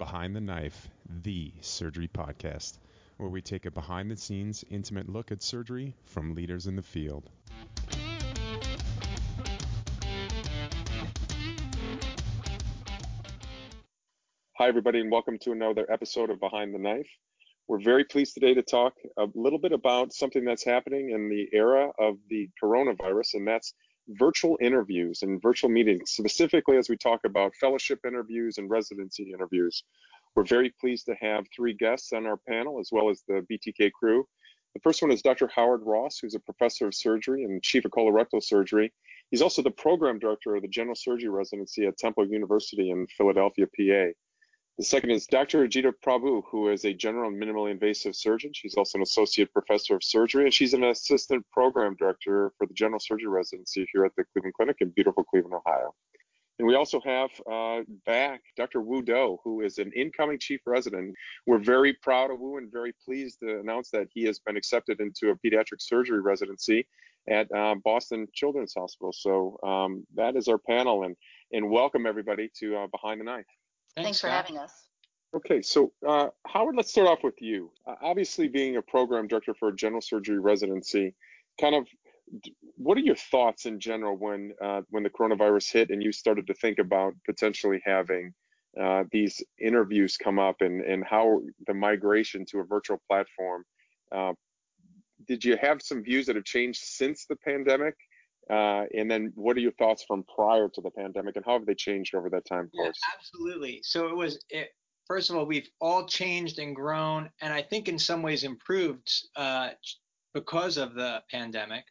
Behind the Knife, the surgery podcast, where we take a behind the scenes, intimate look at surgery from leaders in the field. Hi, everybody, and welcome to another episode of Behind the Knife. We're very pleased today to talk a little bit about something that's happening in the era of the coronavirus, and that's virtual interviews and virtual meetings, specifically as we talk about fellowship interviews and residency interviews. We're very pleased to have three guests on our panel, as well as the BTK crew. The first one is Dr. Howard Ross, who's a professor of surgery and chief of colorectal surgery. He's also the program director of the general surgery residency at Temple University in Philadelphia, PA. The second is Dr. Ajita Prabhu, who is a general minimally invasive surgeon. She's also an associate professor of surgery, and she's an assistant program director for the general surgery residency here at the Cleveland Clinic in beautiful Cleveland, Ohio. And we also have uh, back Dr. Wu Do, who is an incoming chief resident. We're very proud of Wu and very pleased to announce that he has been accepted into a pediatric surgery residency at uh, Boston Children's Hospital. So um, that is our panel, and and welcome everybody to uh, Behind the Knife. Thanks, Thanks for Scott. having us. Okay, so uh, Howard, let's start off with you. Uh, obviously, being a program director for a general surgery residency, kind of, what are your thoughts in general when uh, when the coronavirus hit and you started to think about potentially having uh, these interviews come up and and how the migration to a virtual platform? Uh, did you have some views that have changed since the pandemic? Uh, and then what are your thoughts from prior to the pandemic and how have they changed over that time course? Yeah, absolutely. So it was, it, first of all, we've all changed and grown and I think in some ways improved uh, because of the pandemic.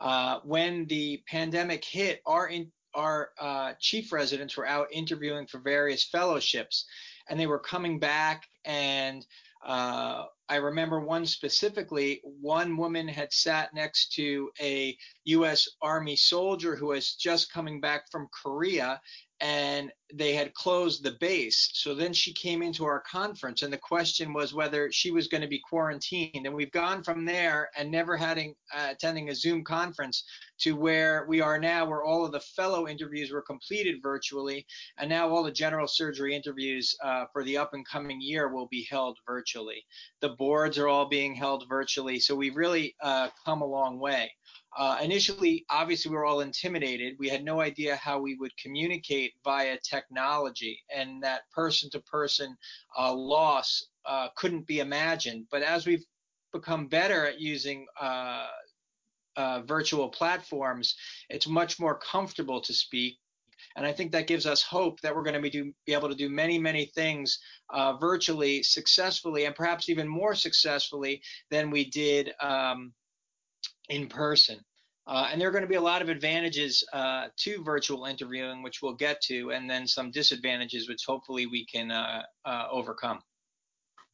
Uh, when the pandemic hit, our, in, our uh, chief residents were out interviewing for various fellowships and they were coming back and uh, I remember one specifically. One woman had sat next to a U.S. Army soldier who was just coming back from Korea, and they had closed the base. So then she came into our conference, and the question was whether she was going to be quarantined. And we've gone from there and never having uh, attending a Zoom conference to where we are now, where all of the fellow interviews were completed virtually, and now all the general surgery interviews uh, for the up and coming year will be held virtually. The boards are all being held virtually, so we've really uh, come a long way. Uh, initially, obviously, we were all intimidated. We had no idea how we would communicate via technology, and that person to person loss uh, couldn't be imagined. But as we've become better at using uh, uh, virtual platforms, it's much more comfortable to speak. And I think that gives us hope that we're going to be, do, be able to do many, many things uh, virtually successfully and perhaps even more successfully than we did um, in person. Uh, and there are going to be a lot of advantages uh, to virtual interviewing, which we'll get to, and then some disadvantages, which hopefully we can uh, uh overcome.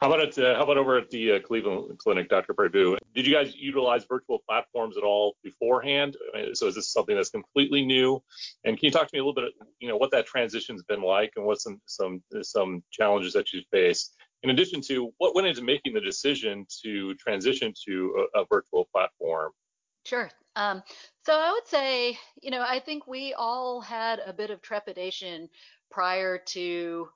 How about at, uh, how about over at the uh, Cleveland Clinic, Dr. Prabhu? Did you guys utilize virtual platforms at all beforehand? So is this something that's completely new? And can you talk to me a little bit, you know, what that transition's been like, and what some some some challenges that you faced? In addition to what went into making the decision to transition to a, a virtual platform? Sure. Um, so I would say, you know, I think we all had a bit of trepidation prior to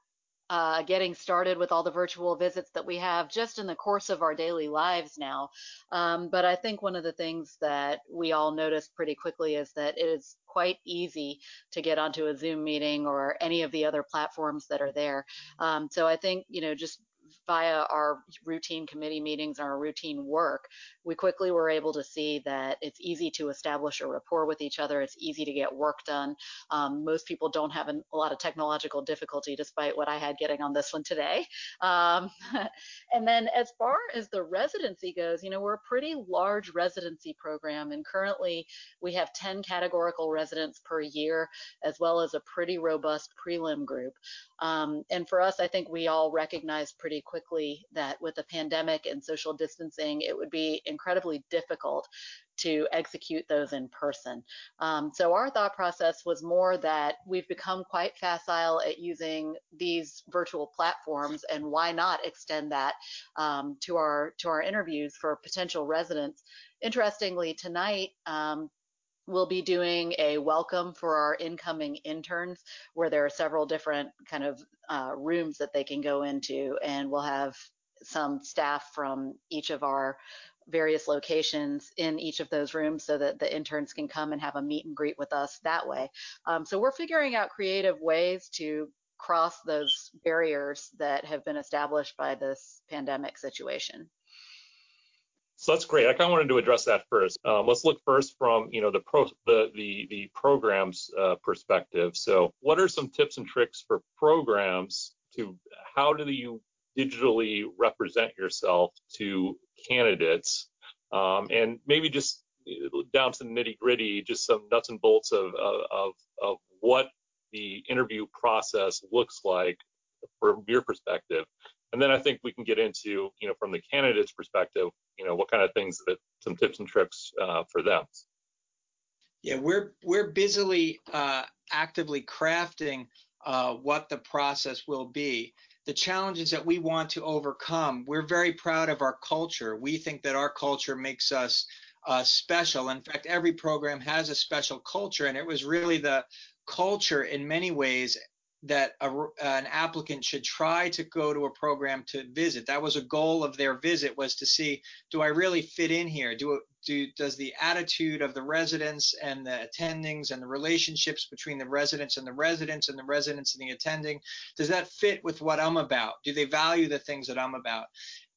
uh, getting started with all the virtual visits that we have just in the course of our daily lives now. Um, but I think one of the things that we all noticed pretty quickly is that it is quite easy to get onto a Zoom meeting or any of the other platforms that are there. Um, so I think, you know, just via our routine committee meetings our routine work, we quickly were able to see that it's easy to establish a rapport with each other. It's easy to get work done. Um, most people don't have an, a lot of technological difficulty, despite what I had getting on this one today. Um, and then as far as the residency goes, you know, we're a pretty large residency program, and currently we have 10 categorical residents per year, as well as a pretty robust prelim group. Um, and for us, I think we all recognize pretty quickly that with the pandemic and social distancing, it would be incredibly difficult to execute those in person. Um, so our thought process was more that we've become quite facile at using these virtual platforms, and why not extend that um, to our to our interviews for potential residents. Interestingly, tonight um, We'll be doing a welcome for our incoming interns where there are several different kind of uh, rooms that they can go into and we'll have some staff from each of our various locations in each of those rooms so that the interns can come and have a meet and greet with us that way. Um, so we're figuring out creative ways to cross those barriers that have been established by this pandemic situation. So that's great. I kind of wanted to address that first. Um, let's look first from you know the pro the the, the programs uh, perspective. So what are some tips and tricks for programs to how do you digitally represent yourself to candidates, um, and maybe just down to the nitty gritty, just some nuts and bolts of, of, of what the interview process looks like from your perspective. And then I think we can get into, you know, from the candidate's perspective, you know, what kind of things that some tips and tricks uh, for them. Yeah, we're we're busily uh, actively crafting uh, what the process will be the challenges that we want to overcome. We're very proud of our culture. We think that our culture makes us uh, special. In fact, every program has a special culture, and it was really the culture in many ways that a, an applicant should try to go to a program to visit. That was a goal of their visit was to see, do I really fit in here? Do, do does the attitude of the residents and the attendings and the relationships between the residents and the residents and the residents and the attending, does that fit with what I'm about? Do they value the things that I'm about?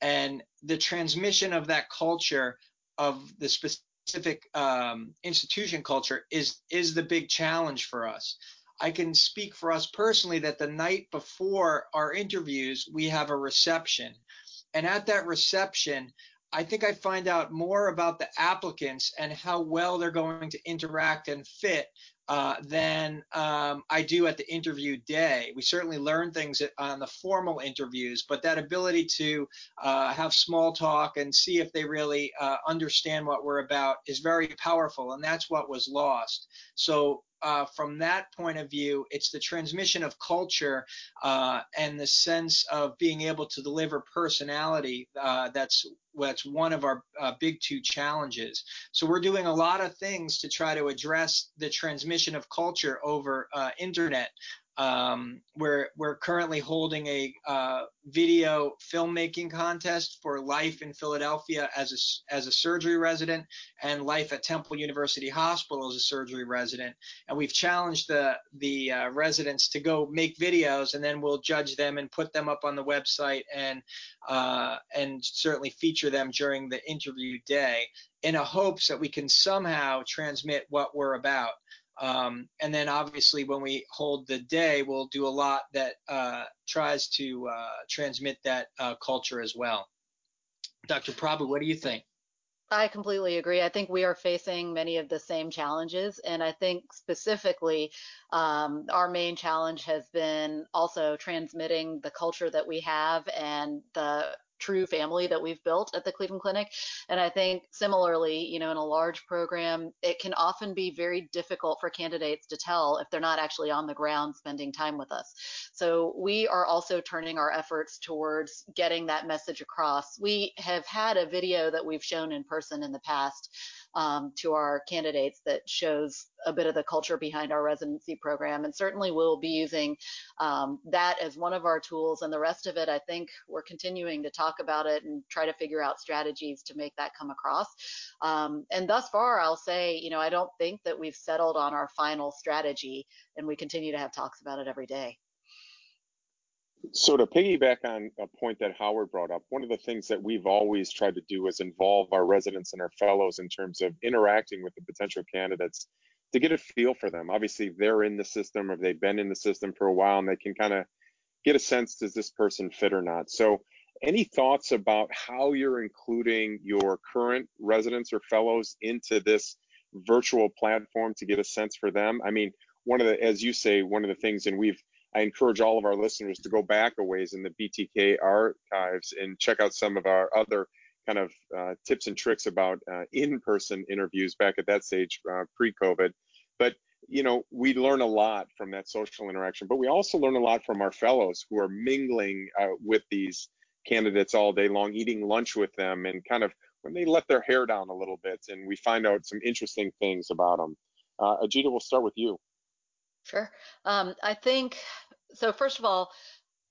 And the transmission of that culture of the specific um, institution culture is is the big challenge for us. I can speak for us personally that the night before our interviews, we have a reception. And at that reception, I think I find out more about the applicants and how well they're going to interact and fit uh, than um, I do at the interview day. We certainly learn things on the formal interviews, but that ability to uh, have small talk and see if they really uh, understand what we're about is very powerful, and that's what was lost. So uh, from that point of view, it's the transmission of culture uh, and the sense of being able to deliver personality. Uh, that's that's one of our uh, big two challenges. So we're doing a lot of things to try to address the transmission of culture over uh, internet. Um, we're we're currently holding a uh, video filmmaking contest for life in Philadelphia as a as a surgery resident and life at Temple University Hospital as a surgery resident. And we've challenged the the uh, residents to go make videos, and then we'll judge them and put them up on the website and uh, and certainly feature them during the interview day in a hopes that we can somehow transmit what we're about. Um, and then obviously when we hold the day, we'll do a lot that uh, tries to uh, transmit that uh, culture as well. Dr. Prabhu, what do you think? I completely agree. I think we are facing many of the same challenges. And I think specifically, um, our main challenge has been also transmitting the culture that we have and the true family that we've built at the Cleveland Clinic. And I think similarly, you know, in a large program, it can often be very difficult for candidates to tell if they're not actually on the ground spending time with us. So we are also turning our efforts towards getting that message across. We have had a video that we've shown in person in the past um, to our candidates that shows a bit of the culture behind our residency program. And certainly we'll be using um, that as one of our tools. And the rest of it, I think we're continuing to talk about it and try to figure out strategies to make that come across. Um, and thus far, I'll say, you know, I don't think that we've settled on our final strategy, and we continue to have talks about it every day. So to piggyback on a point that Howard brought up, one of the things that we've always tried to do is involve our residents and our fellows in terms of interacting with the potential candidates to get a feel for them. Obviously, they're in the system or they've been in the system for a while and they can kind of get a sense does this person fit or not. So any thoughts about how you're including your current residents or fellows into this virtual platform to get a sense for them? I mean, one of the, as you say, one of the things, and we've I encourage all of our listeners to go back a ways in the BTK archives and check out some of our other kind of uh, tips and tricks about uh, in-person interviews back at that stage uh, pre-COVID. But you know, we learn a lot from that social interaction, but we also learn a lot from our fellows who are mingling uh, with these candidates all day long, eating lunch with them, and kind of when they let their hair down a little bit and we find out some interesting things about them. Uh, Ajita, we'll start with you. Sure. Um, I think so. First of all,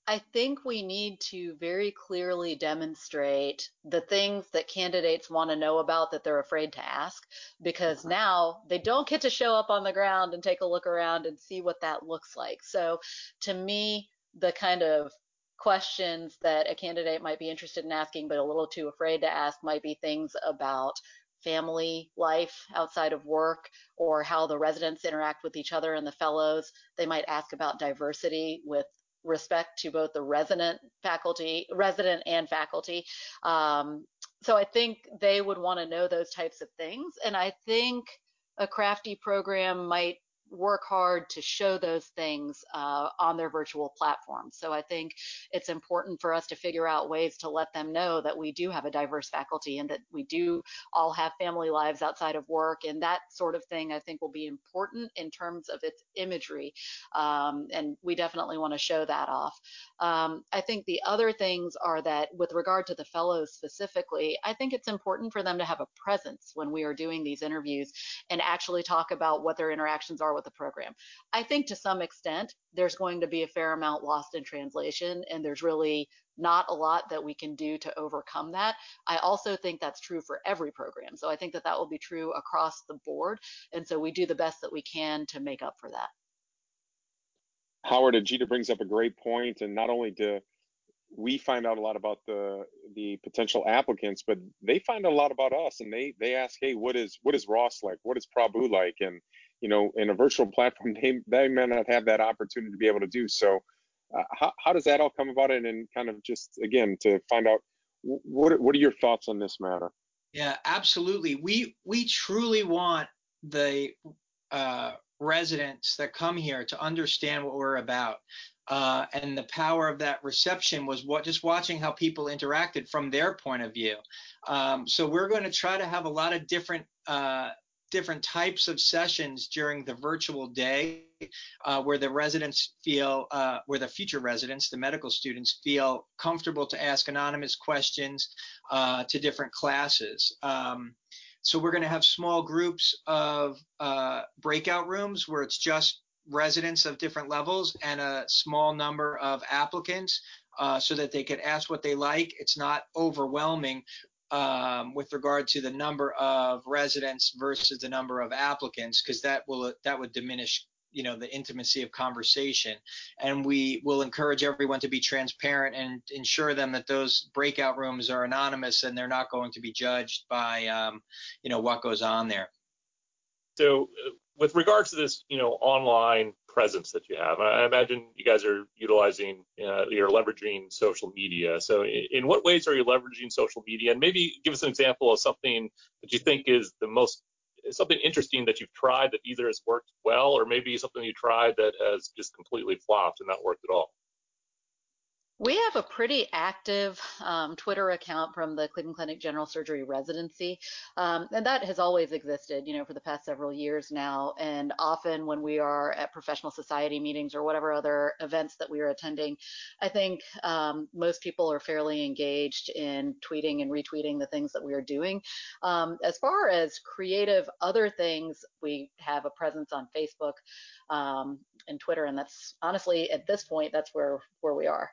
I think we need to very clearly demonstrate the things that candidates want to know about that they're afraid to ask because mm-hmm. now they don't get to show up on the ground and take a look around and see what that looks like. So to me, the kind of questions that a candidate might be interested in asking but a little too afraid to ask might be things about family life outside of work or how the residents interact with each other and the fellows. They might ask about diversity with respect to both the resident faculty, resident and faculty. Um, so I think they would want to know those types of things. And I think a crafty program might work hard to show those things uh, on their virtual platforms. So I think it's important for us to figure out ways to let them know that we do have a diverse faculty and that we do all have family lives outside of work and that sort of thing I think will be important in terms of its imagery. Um, and we definitely want to show that off. Um, I think the other things are that with regard to the fellows specifically, I think it's important for them to have a presence when we are doing these interviews and actually talk about what their interactions are with the program. I think to some extent there's going to be a fair amount lost in translation, and there's really not a lot that we can do to overcome that. I also think that's true for every program. So I think that that will be true across the board. And so we do the best that we can to make up for that. Howard Ajita brings up a great point, and not only do we find out a lot about the the potential applicants, but they find a lot about us, and they they ask, hey, what is what is Ross like? What is Prabhu like? And you know, in a virtual platform, they, they may not have that opportunity to be able to do. So, uh, how, how does that all come about? And then kind of just again to find out what what are your thoughts on this matter? Yeah, absolutely. We we truly want the uh, residents that come here to understand what we're about. Uh, and the power of that reception was what just watching how people interacted from their point of view. Um, so we're going to try to have a lot of different uh, different types of sessions during the virtual day uh, where the residents feel, uh, where the future residents, the medical students feel comfortable to ask anonymous questions uh, to different classes. Um, so we're going to have small groups of uh, breakout rooms where it's just residents of different levels and a small number of applicants uh, so that they can ask what they like. It's not overwhelming um, with regard to the number of residents versus the number of applicants, because that will that would diminish you know the intimacy of conversation. And we will encourage everyone to be transparent and ensure them that those breakout rooms are anonymous and they're not going to be judged by um, you know what goes on there. So uh, with regards to this you know online presence that you have. I imagine you guys are utilizing, uh, you're leveraging social media. So, in, what ways are you leveraging social media? And maybe give us an example of something that you think is the most something interesting that you've tried that either has worked well or maybe something you tried that has just completely flopped and not worked at all. We have a pretty active um, Twitter account from the Cleveland Clinic General Surgery Residency, um, and that has always existed, you know, for the past several years now. And often when we are at professional society meetings or whatever other events that we are attending, I think um, most people are fairly engaged in tweeting and retweeting the things that we are doing. Um, as far as creative other things, we have a presence on Facebook um, and Twitter, and that's honestly at this point that's where where we are.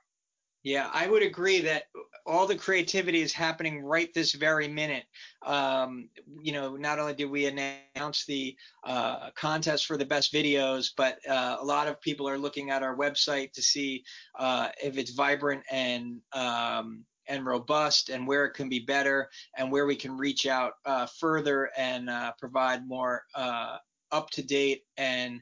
Yeah, I would agree that all the creativity is happening right this very minute. Um, you know, not only did we announce the uh, contest for the best videos, but uh, a lot of people are looking at our website to see uh, if it's vibrant and um, and robust, and where it can be better, and where we can reach out uh, further and uh, provide more uh, up to date and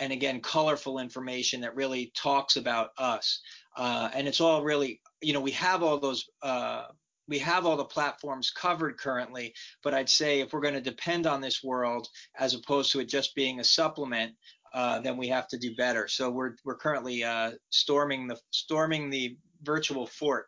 and again colorful information that really talks about us uh, and it's all really you know we have all those uh, we have all the platforms covered currently but i'd say if we're going to depend on this world as opposed to it just being a supplement uh, then we have to do better. So we're we're currently uh, storming the storming the virtual fort.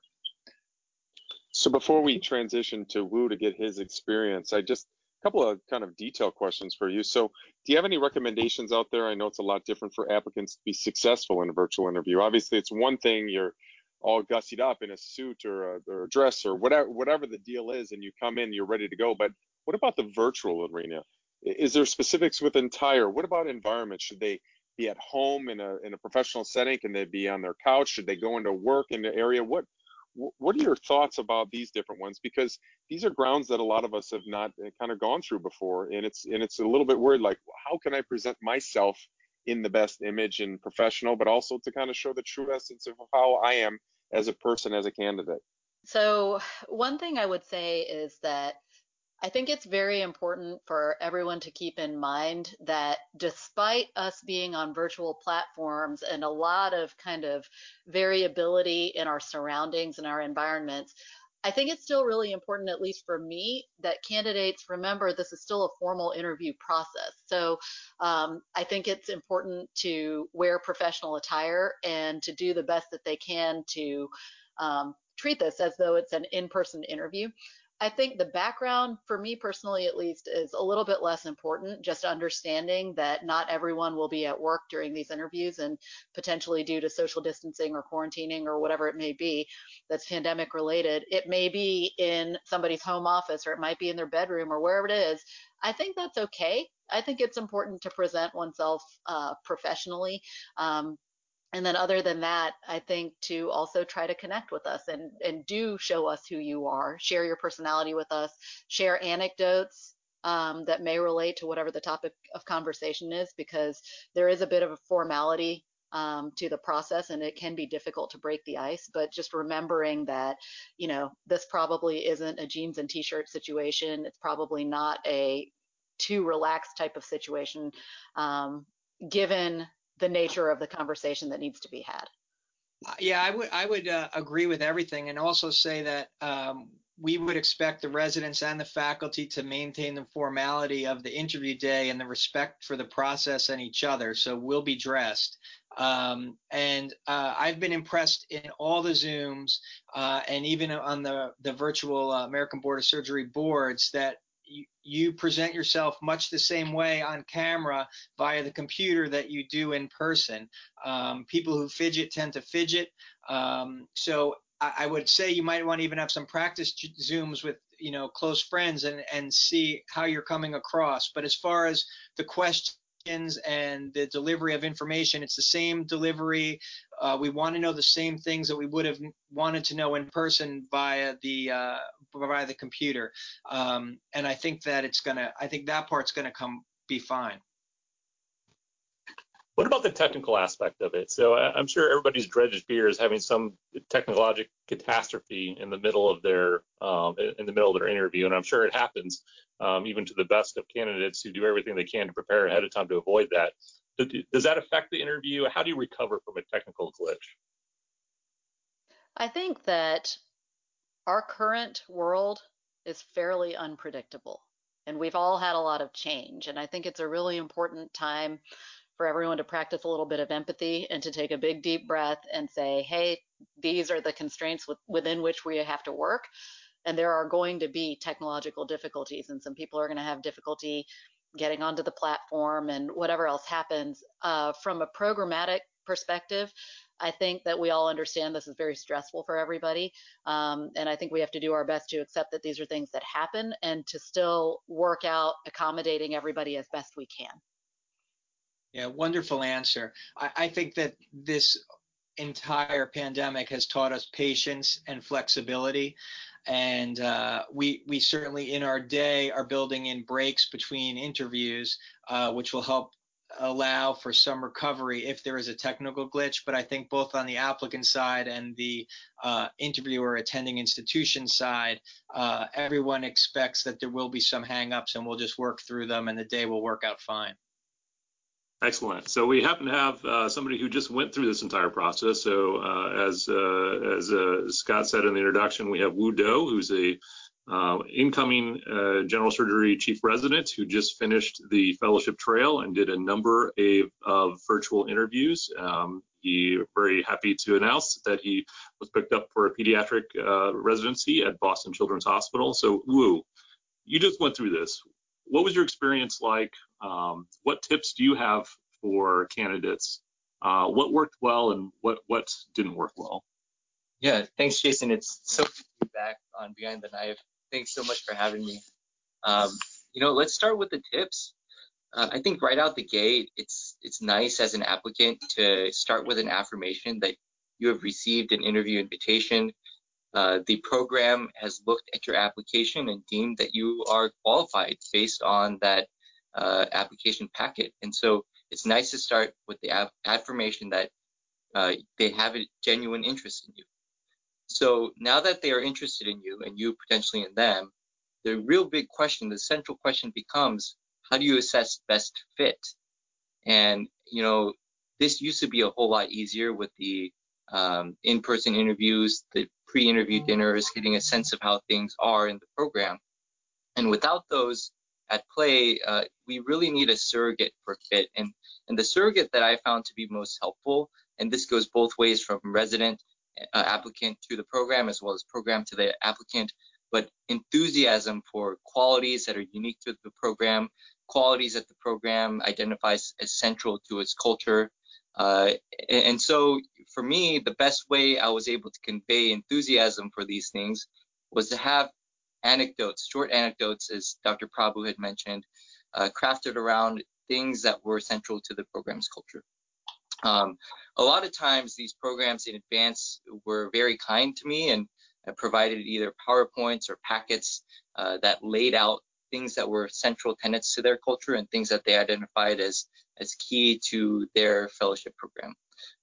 So before we transition to Wu to get his experience, I just couple of kind of detail questions for you. So, do you have any recommendations out there? I know it's a lot different for applicants to be successful in a virtual interview. Obviously, it's one thing you're all gussied up in a suit or a, or a dress or whatever whatever the deal is, and you come in, you're ready to go. But what about the virtual arena? Is there specifics with entire? What about environment? Should they be at home in a in a professional setting? Can they be on their couch? Should they go into work in the area? What what are your thoughts about these different ones? Because these are grounds that a lot of us have not uh, kind of gone through before, and it's and it's a little bit weird. Like, how can I present myself in the best image and professional, but also to kind of show the true essence of how I am as a person, as a candidate? So, one thing I would say is that I think it's very important for everyone to keep in mind that despite us being on virtual platforms and a lot of kind of variability in our surroundings and our environments, I think it's still really important, at least for me, that candidates remember this is still a formal interview process. So um, I think it's important to wear professional attire and to do the best that they can to um, treat this as though it's an in person interview. I think the background, for me personally at least, is a little bit less important. Just understanding that not everyone will be at work during these interviews and potentially due to social distancing or quarantining or whatever it may be that's pandemic related, it may be in somebody's home office or it might be in their bedroom or wherever it is. I think that's okay. I think it's important to present oneself uh, professionally. Um, and then other than that i think to also try to connect with us and and do show us who you are share your personality with us share anecdotes um, that may relate to whatever the topic of conversation is because there is a bit of a formality um, to the process and it can be difficult to break the ice but just remembering that you know this probably isn't a jeans and t-shirt situation. It's probably not a too relaxed type of situation um, given the nature of the conversation that needs to be had. Uh, yeah, I would I would uh, agree with everything, and also say that um, we would expect the residents and the faculty to maintain the formality of the interview day and the respect for the process and each other. So we'll be dressed. Um, and uh, I've been impressed in all the Zooms uh, and even on the the virtual uh, American Board of Surgery boards that you, present yourself much the same way on camera via the computer that you do in person. Um, people who fidget tend to fidget. Um, so I, I, would say you might want to even have some practice zooms with you know close friends and and see how you're coming across. But as far as the question and the delivery of information. It's the same delivery. Uh, we want to know the same things that we would have wanted to know in person via the uh, via the computer. Um, and I think that it's gonna. I think that part's gonna come be fine. What about the technical aspect of it? So I'm sure everybody's dreaded fear is having some technological catastrophe in the middle of their um, in the middle of their interview, and I'm sure it happens um, even to the best of candidates who do everything they can to prepare ahead of time to avoid that. Does that affect the interview? How do you recover from a technical glitch? I think that our current world is fairly unpredictable, and we've all had a lot of change. And I think it's a really important time for everyone to practice a little bit of empathy and to take a big deep breath and say, hey, these are the constraints with, within which we have to work. And there are going to be technological difficulties, and some people are going to have difficulty getting onto the platform and whatever else happens. Uh, from a programmatic perspective, I think that we all understand this is very stressful for everybody. Um, and I think we have to do our best to accept that these are things that happen and to still work out accommodating everybody as best we can. Yeah, wonderful answer. I, I think that this entire pandemic has taught us patience and flexibility. And uh, we we certainly in our day are building in breaks between interviews, uh, which will help allow for some recovery if there is a technical glitch. But I think both on the applicant side and the uh, interviewer attending institution side, uh, everyone expects that there will be some hangups, and we'll just work through them, and the day will work out fine. Excellent. So we happen to have uh, somebody who just went through this entire process. So uh, as uh, as uh, Scott said in the introduction, we have Wu Do, who's a uh, incoming uh, general surgery chief resident who just finished the fellowship trail and did a number of, of virtual interviews. Um, he very happy to announce that he was picked up for a pediatric residency at Boston Children's Hospital. So Wu, you just went through this what was your experience like? Um, what tips do you have for candidates? Uh, what worked well and what what didn't work well? Yeah, thanks, Jason. It's so good to be back on Behind the Knife. Thanks so much for having me. Um, you know, let's start with the tips. Uh, I think right out the gate, it's it's nice as an applicant to start with an affirmation that you have received an interview invitation. Uh, the program has looked at your application and deemed that you are qualified based on that uh, application packet. And so it's nice to start with the affirmation that uh, they have a genuine interest in you. So now that they are interested in you and you potentially in them, the real big question, the central question becomes, how do you assess best fit? And, you know, this used to be a whole lot easier with the um, in-person interviews, the pre-interview mm-hmm. dinners, getting a sense of how things are in the program. And without those at play, uh, we really need a surrogate for fit. And, and the surrogate that I found to be most helpful, and this goes both ways from resident uh, applicant to the program as well as program to the applicant, but enthusiasm for qualities that are unique to the program, qualities that the program identifies as central to its culture. Uh, and so for me, the best way I was able to convey enthusiasm for these things was to have anecdotes, short anecdotes, as Dr. Prabhu had mentioned, uh, crafted around things that were central to the program's culture. Um, a lot of times these programs in advance were very kind to me and provided either PowerPoints or packets uh, that laid out things that were central tenets to their culture and things that they identified as as key to their fellowship program.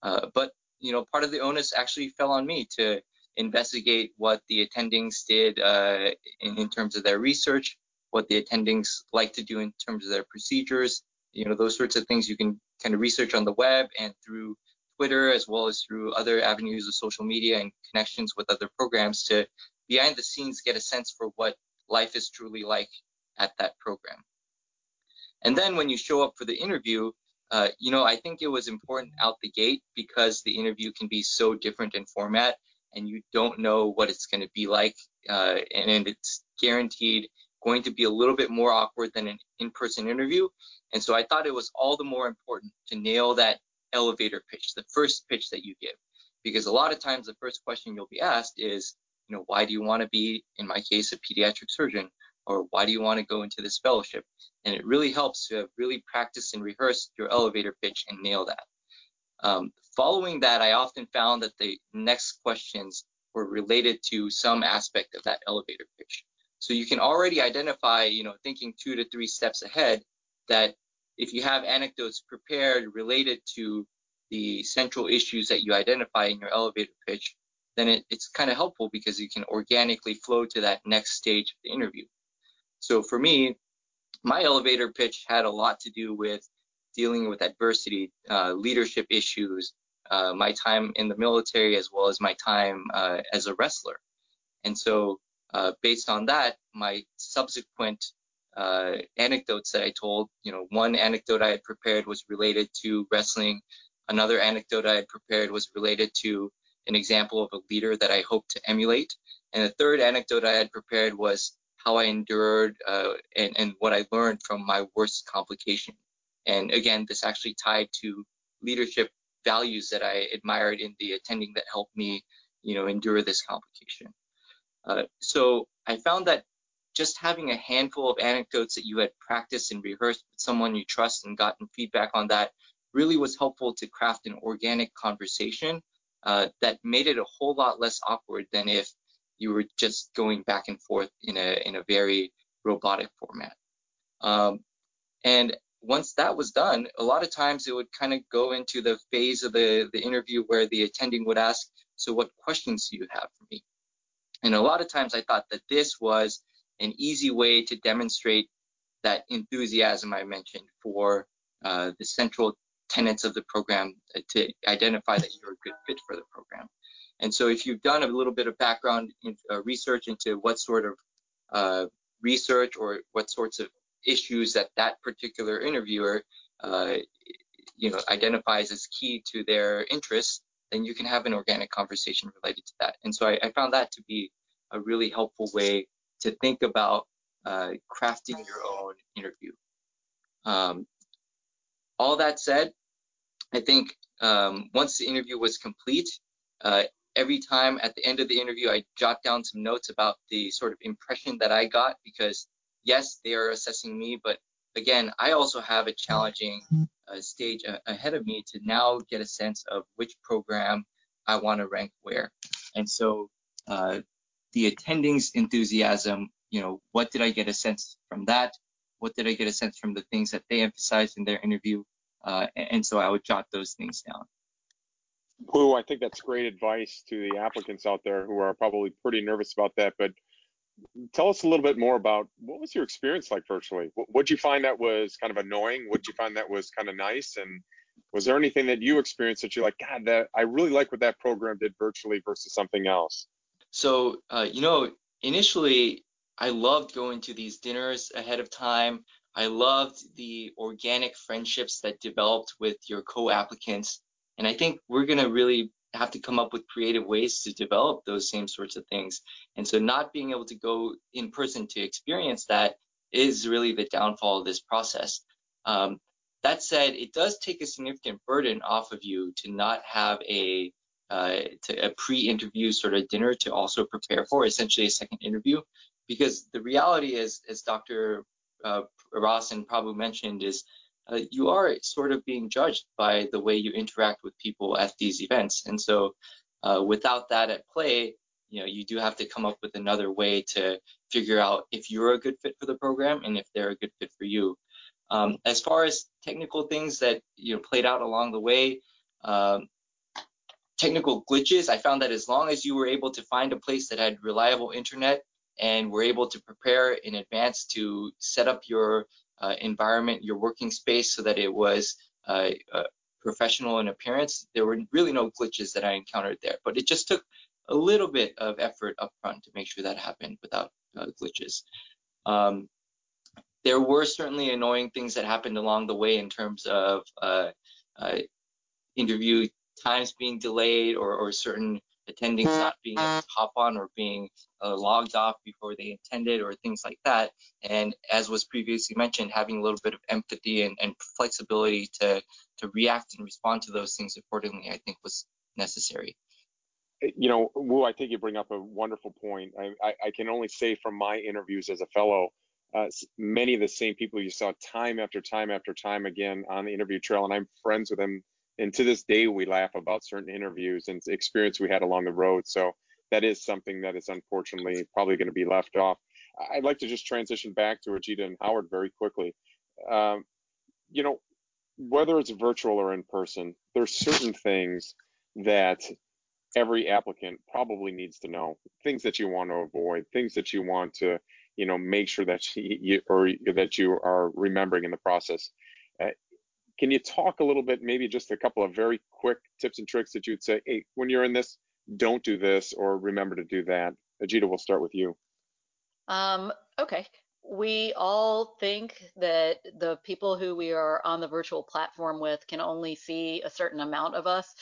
Uh, but you know, part of the onus actually fell on me to investigate what the attendings did uh, in, in, terms of their research, what the attendings like to do in terms of their procedures, you know, those sorts of things you can kind of research on the web and through Twitter as well as through other avenues of social media and connections with other programs to behind the scenes get a sense for what life is truly like at that program. And then when you show up for the interview, uh, you know, I think it was important out the gate because the interview can be so different in format and you don't know what it's going to be like. Uh, and, and it's guaranteed going to be a little bit more awkward than an in-person interview. And so I thought it was all the more important to nail that elevator pitch, the first pitch that you give. Because a lot of times the first question you'll be asked is, you know, why do you want to be, in my case, a pediatric surgeon? Or why do you want to go into this fellowship? And it really helps to have really practiced and rehearsed your elevator pitch and nail that. Um, following that, I often found that the next questions were related to some aspect of that elevator pitch. So you can already identify, you know, thinking two to three steps ahead that if you have anecdotes prepared related to the central issues that you identify in your elevator pitch, then it, it's kind of helpful because you can organically flow to that next stage of the interview. So for me, my elevator pitch had a lot to do with dealing with adversity, uh, leadership issues, uh, my time in the military, as well as my time uh, as a wrestler. And so uh, based on that, my subsequent uh, anecdotes that I told, you know, one anecdote I had prepared was related to wrestling. Another anecdote I had prepared was related to an example of a leader that I hope to emulate. And the third anecdote I had prepared was how I endured uh, and, and what I learned from my worst complication. And again, this actually tied to leadership values that I admired in the attending that helped me, you know, endure this complication. Uh, so I found that just having a handful of anecdotes that you had practiced and rehearsed with someone you trust and gotten feedback on that really was helpful to craft an organic conversation uh, that made it a whole lot less awkward than if you were just going back and forth in a in a very robotic format. Um, and once that was done, a lot of times it would kind of go into the phase of the, the interview where the attending would ask, so what questions do you have for me? And a lot of times I thought that this was an easy way to demonstrate that enthusiasm I mentioned for uh, the central tenets of the program to identify that you're a good fit for the program. And so if you've done a little bit of background in, uh, research into what sort of uh, research or what sorts of issues that that particular interviewer uh, you know identifies as key to their interests, then you can have an organic conversation related to that. And so I, I found that to be a really helpful way to think about uh, crafting your own interview. Um, all that said, I think um, once the interview was complete, uh, every time at the end of the interview, I jot down some notes about the sort of impression that I got because yes, they are assessing me, but again, I also have a challenging uh, stage ahead of me to now get a sense of which program I want to rank where. And so uh, the attending's enthusiasm, you know, what did I get a sense from that? What did I get a sense from the things that they emphasized in their interview? Uh, and so I would jot those things down. Wu I think that's great advice to the applicants out there who are probably pretty nervous about that. But tell us a little bit more about what was your experience like virtually? What did you find that was kind of annoying? What did you find that was kind of nice? And was there anything that you experienced that you're like, God, that I really like what that program did virtually versus something else? So, uh, you know, initially I loved going to these dinners ahead of time. I loved the organic friendships that developed with your co-applicants. And I think we're going to really have to come up with creative ways to develop those same sorts of things. And so not being able to go in person to experience that is really the downfall of this process. Um, that said, it does take a significant burden off of you to not have a uh, to a pre-interview sort of dinner to also prepare for, essentially a second interview, because the reality is, as Dr. Uh, Ross and Prabhu mentioned, is uh, you are sort of being judged by the way you interact with people at these events. And so uh, without that at play, you know, you do have to come up with another way to figure out if you're a good fit for the program and if they're a good fit for you. Um, as far as technical things that you know played out along the way, um, technical glitches, I found that as long as you were able to find a place that had reliable internet and were able to prepare in advance to set up your uh, environment, your working space, so that it was uh, uh, professional in appearance. There were really no glitches that I encountered there, but it just took a little bit of effort up front to make sure that happened without uh, glitches. Um, there were certainly annoying things that happened along the way in terms of uh, uh, interview times being delayed or, or certain attendings not being able to hop on or being uh, logged off before they intended or things like that. And as was previously mentioned, having a little bit of empathy and, and flexibility to, to react and respond to those things accordingly, I think was necessary. You know, Wu, I think you bring up a wonderful point. I, I, I can only say from my interviews as a fellow, uh, many of the same people you saw time after time after time again on the interview trail, and I'm friends with them and to this day we laugh about certain interviews and experience we had along the road. So that is something that is unfortunately probably going to be left off. I'd like to just transition back to ajita and howard very quickly. Um, you know whether it's virtual or in person there's certain things that every applicant probably needs to know. Things that you want to avoid things that you want to you know make sure that you or that you are remembering in the process. Uh, can you talk a little bit, maybe just a couple of very quick tips and tricks that you'd say, hey, when you're in this, don't do this or remember to do that? Ajita, we'll start with you. Um, okay. We all think that the people who we are on the virtual platform with can only see a certain amount of us.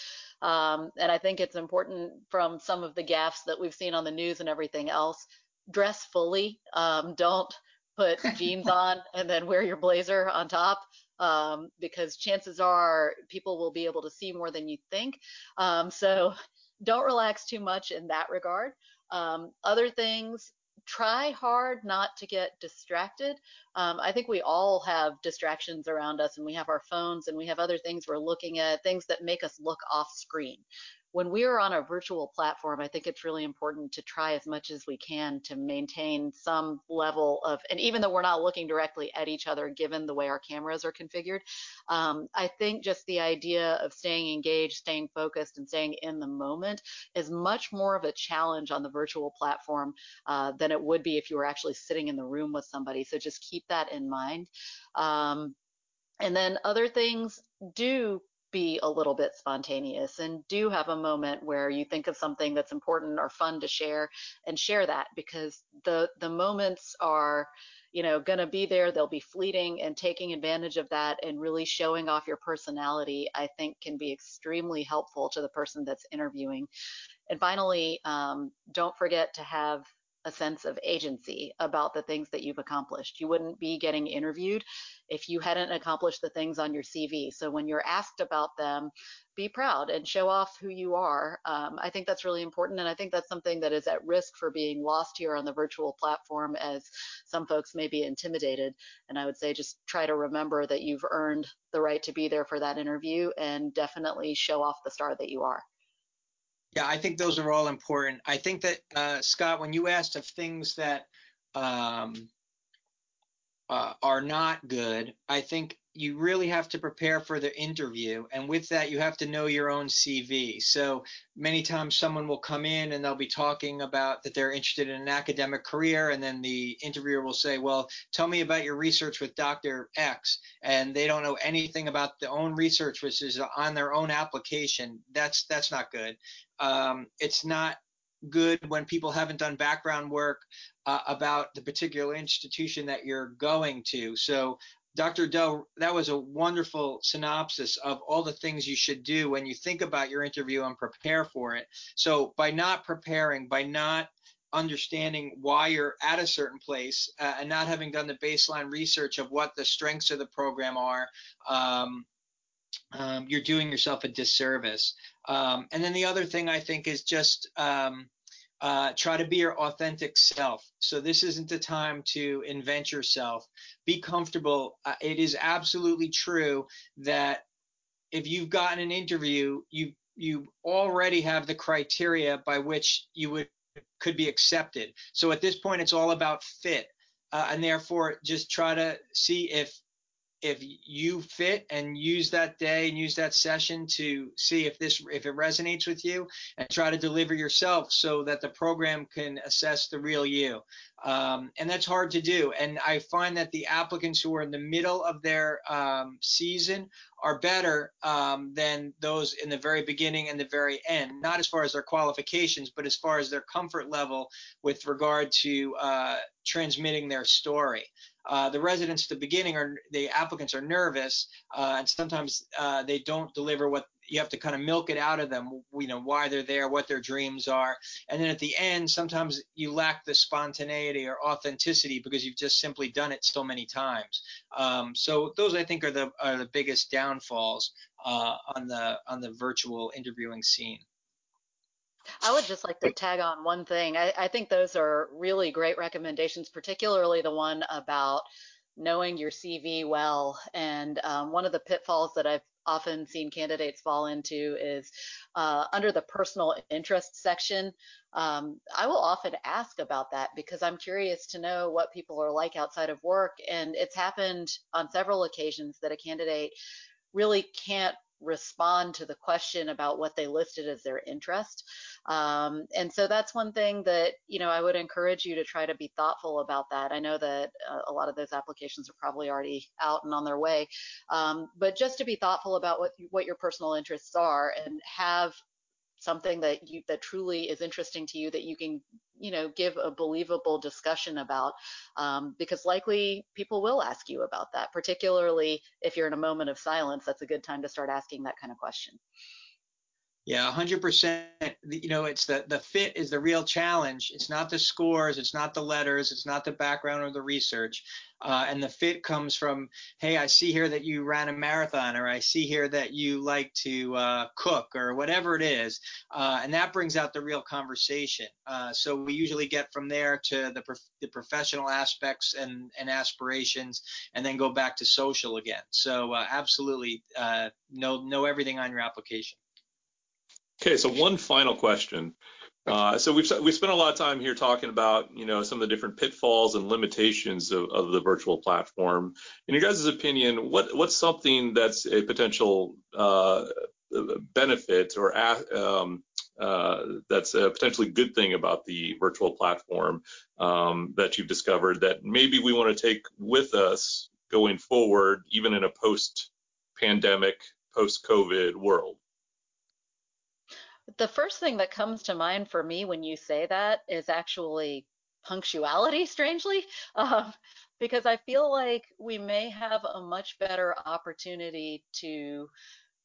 Um, and I think it's important from some of the gaffes that we've seen on the news and everything else, dress fully. Um, don't put jeans on and then wear your blazer on top um, because chances are people will be able to see more than you think. Um, so don't relax too much in that regard. Um, other things, try hard not to get distracted. Um, I think we all have distractions around us and we have our phones and we have other things we're looking at, things that make us look off screen when we are on a virtual platform, I think it's really important to try as much as we can to maintain some level of, and even though we're not looking directly at each other, given the way our cameras are configured, um, I think just the idea of staying engaged, staying focused, and staying in the moment is much more of a challenge on the virtual platform uh, than it would be if you were actually sitting in the room with somebody. So just keep that in mind. Um, and then other things do be a little bit spontaneous and do have a moment where you think of something that's important or fun to share and share that because the the moments are you know going to be there. They'll be fleeting and taking advantage of that and really showing off your personality i think can be extremely helpful to the person that's interviewing. And finally um, don't forget to have a sense of agency about the things that you've accomplished. You wouldn't be getting interviewed if you hadn't accomplished the things on your CV. So when you're asked about them, be proud and show off who you are. Um, I think that's really important. And I think that's something that is at risk for being lost here on the virtual platform as some folks may be intimidated. And I would say just try to remember that you've earned the right to be there for that interview and definitely show off the star that you are. Yeah, I think those are all important. I think that, uh, Scott, when you asked of things that um, uh, are not good, I think you really have to prepare for the interview. And with that, you have to know your own CV. So many times someone will come in and they'll be talking about that they're interested in an academic career. And then the interviewer will say, Well, tell me about your research with Dr. X. And they don't know anything about their own research, which is on their own application. That's that's not good. Um, it's not good when people haven't done background work uh, about the particular institution that you're going to. So, Dr. Doe, that was a wonderful synopsis of all the things you should do when you think about your interview and prepare for it. So, by not preparing, by not understanding why you're at a certain place uh, and not having done the baseline research of what the strengths of the program are, um, um, you're doing yourself a disservice. Um, and then the other thing I think is just um, uh, try to be your authentic self. So this isn't the time to invent yourself. Be comfortable. Uh, it is absolutely true that if you've gotten an interview, you you already have the criteria by which you would could be accepted. So at this point, it's all about fit, uh, and therefore just try to see if if you fit and use that day and use that session to see if this if it resonates with you and try to deliver yourself so that the program can assess the real you. Um, and that's hard to do. And i find that the applicants who are in the middle of their um, season are better um, than those in the very beginning and the very end. Not as far as their qualifications but as far as their comfort level with regard to uh, transmitting their story uh, the residents at the beginning are the applicants are nervous uh, and sometimes uh, they don't deliver what you have to kind of milk it out of them you know why they're there what their dreams are. And then at the end sometimes you lack the spontaneity or authenticity because you've just simply done it so many times. Um, so those i think are the are the biggest downfalls uh, on the on the virtual interviewing scene I would just like to tag on one thing. I, I, think those are really great recommendations, particularly the one about knowing your CV well. And um, one of the pitfalls that I've often seen candidates fall into is uh, under the personal interest section. Um, I will often ask about that because I'm curious to know what people are like outside of work. And it's happened on several occasions that a candidate really can't respond to the question about what they listed as their interest. Um, and so that's one thing that, you know, I would encourage you to try to be thoughtful about that. I know that uh, a lot of those applications are probably already out and on their way, um, but just to be thoughtful about what, what your personal interests are and have something that you that truly is interesting to you that you can you know give a believable discussion about um, because likely people will ask you about that particularly if you're in a moment of silence that's a good time to start asking that kind of question yeah, 100%. You know, it's the the fit is the real challenge. It's not the scores, it's not the letters, it's not the background or the research. Uh, and the fit comes from, hey, I see here that you ran a marathon, or I see here that you like to uh, cook, or whatever it is. Uh, and that brings out the real conversation. Uh, so we usually get from there to the, prof- the professional aspects and, and aspirations, and then go back to social again. So uh, absolutely uh, know, know everything on your application. Okay, so one final question. Uh, so we've we spent a lot of time here talking about you know some of the different pitfalls and limitations of, of the virtual platform. In your guys' opinion, what what's something that's a potential uh, benefit or um, uh, that's a potentially good thing about the virtual platform um, that you've discovered that maybe we want to take with us going forward, even in a post-pandemic, post-COVID world? The first thing that comes to mind for me when you say that is actually punctuality, strangely, um, because I feel like we may have a much better opportunity to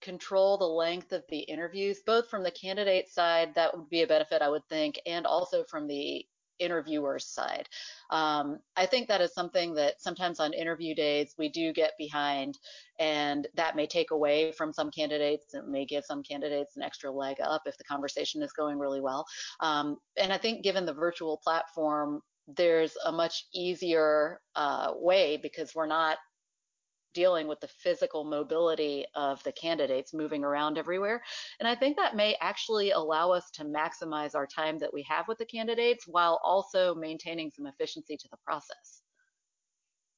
control the length of the interviews, both from the candidate side, that would be a benefit, I would think, and also from the interviewer's side. Um, I think that is something that sometimes on interview days we do get behind, and that may take away from some candidates. It may give some candidates an extra leg up if the conversation is going really well. Um, and I think given the virtual platform, there's a much easier uh, way because we're not dealing with the physical mobility of the candidates moving around everywhere. And I think that may actually allow us to maximize our time that we have with the candidates while also maintaining some efficiency to the process.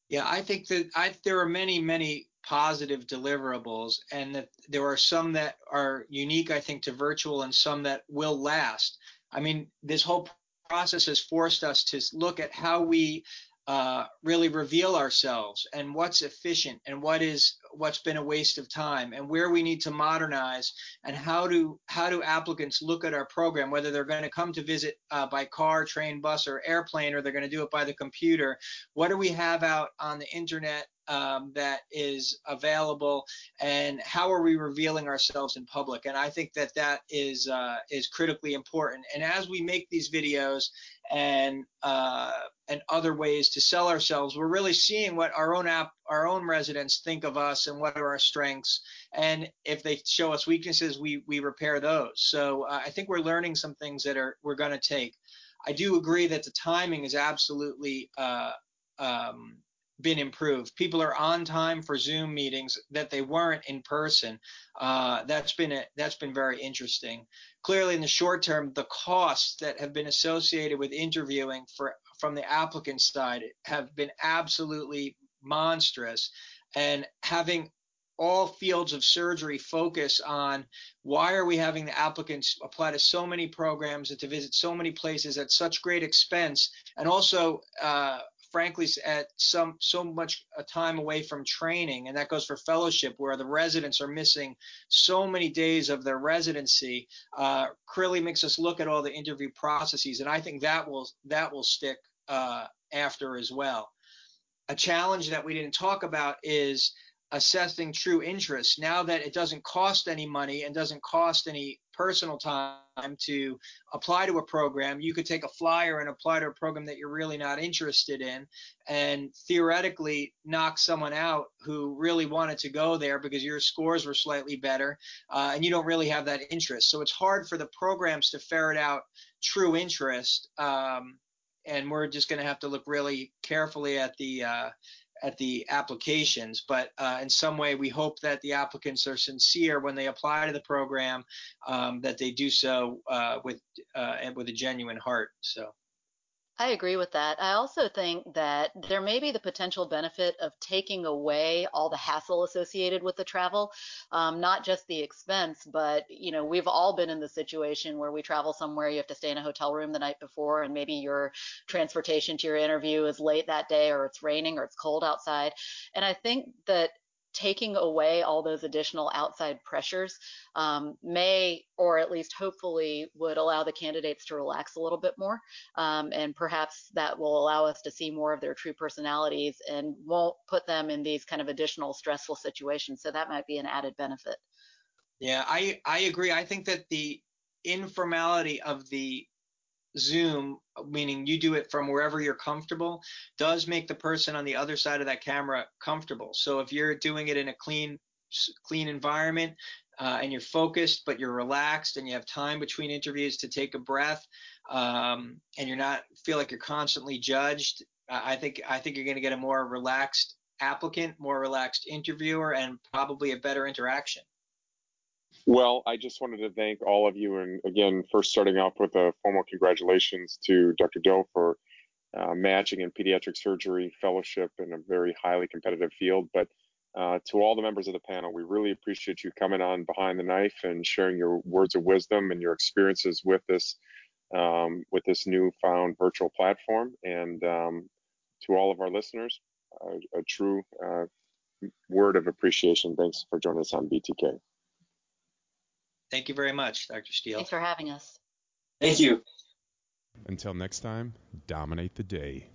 Yeah, I think that I, there are many, many positive deliverables, and that there are some that are unique, I think, to virtual and some that will last. I mean, this whole process has forced us to look at how we uh, really reveal ourselves and what's efficient and what is what's been a waste of time and where we need to modernize and how do how do applicants look at our program whether they're going to come to visit uh, by car train bus or airplane or they're going to do it by the computer. What do we have out on the internet um, that is available and how are we revealing ourselves in public and i think that that is uh, is critically important and as we make these videos and uh, and other ways to sell ourselves. We're really seeing what our own app, our own residents think of us and what are our strengths. And if they show us weaknesses, we we repair those. So uh, I think we're learning some things that are we're going to take. I do agree that the timing is absolutely uh, um, been improved. People are on time for Zoom meetings that they weren't in person. Uh, that's been a, that's been very interesting. Clearly, in the short term, the costs that have been associated with interviewing for from the applicant side have been absolutely monstrous, and having all fields of surgery focus on why are we having the applicants apply to so many programs and to visit so many places at such great expense and also uh, frankly at some so much a time away from training and that goes for fellowship where the residents are missing so many days of their residency uh, clearly makes us look at all the interview processes and i think that will that will stick uh, after as well. A challenge that we didn't talk about is assessing true interest. Now that it doesn't cost any money and doesn't cost any personal time to apply to a program. You could take a flyer and apply to a program that you're really not interested in and theoretically knock someone out who really wanted to go there because your scores were slightly better uh, and you don't really have that interest. So it's hard for the programs to ferret out true interest um, and we're just going to have to look really carefully at the uh, at the applications, but uh, in some way we hope that the applicants are sincere when they apply to the program, um, that they do so uh, with uh, with a genuine heart. So. I agree with that. I also think that there may be the potential benefit of taking away all the hassle associated with the travel, um, not just the expense, but you know we've all been in the situation where we travel somewhere, you have to stay in a hotel room the night before, and maybe your transportation to your interview is late that day, or it's raining, or it's cold outside. And I think that taking away all those additional outside pressures um, may, or at least hopefully, would allow the candidates to relax a little bit more. Um, and perhaps that will allow us to see more of their true personalities and won't put them in these kind of additional stressful situations. So that might be an added benefit. Yeah, I, I agree. I think that the informality of the Zoom, meaning you do it from wherever you're comfortable, does make the person on the other side of that camera comfortable. So if you're doing it in a clean, clean environment uh, and you're focused, but you're relaxed and you have time between interviews to take a breath, um, and you're not feel like you're constantly judged, I think I think you're going to get a more relaxed applicant, more relaxed interviewer, and probably a better interaction. Well, I just wanted to thank all of you. And again, first starting off with a formal congratulations to Dr. Doe for uh, matching in pediatric surgery fellowship in a very highly competitive field. But uh, to all the members of the panel, we really appreciate you coming on Behind the Knife and sharing your words of wisdom and your experiences with this um, with this newfound virtual platform. And um, to all of our listeners, a true uh, word of appreciation. Thanks for joining us on BTK. Thank you very much, Dr. Steele. Thanks for having us. Thank you. Until next time, dominate the day.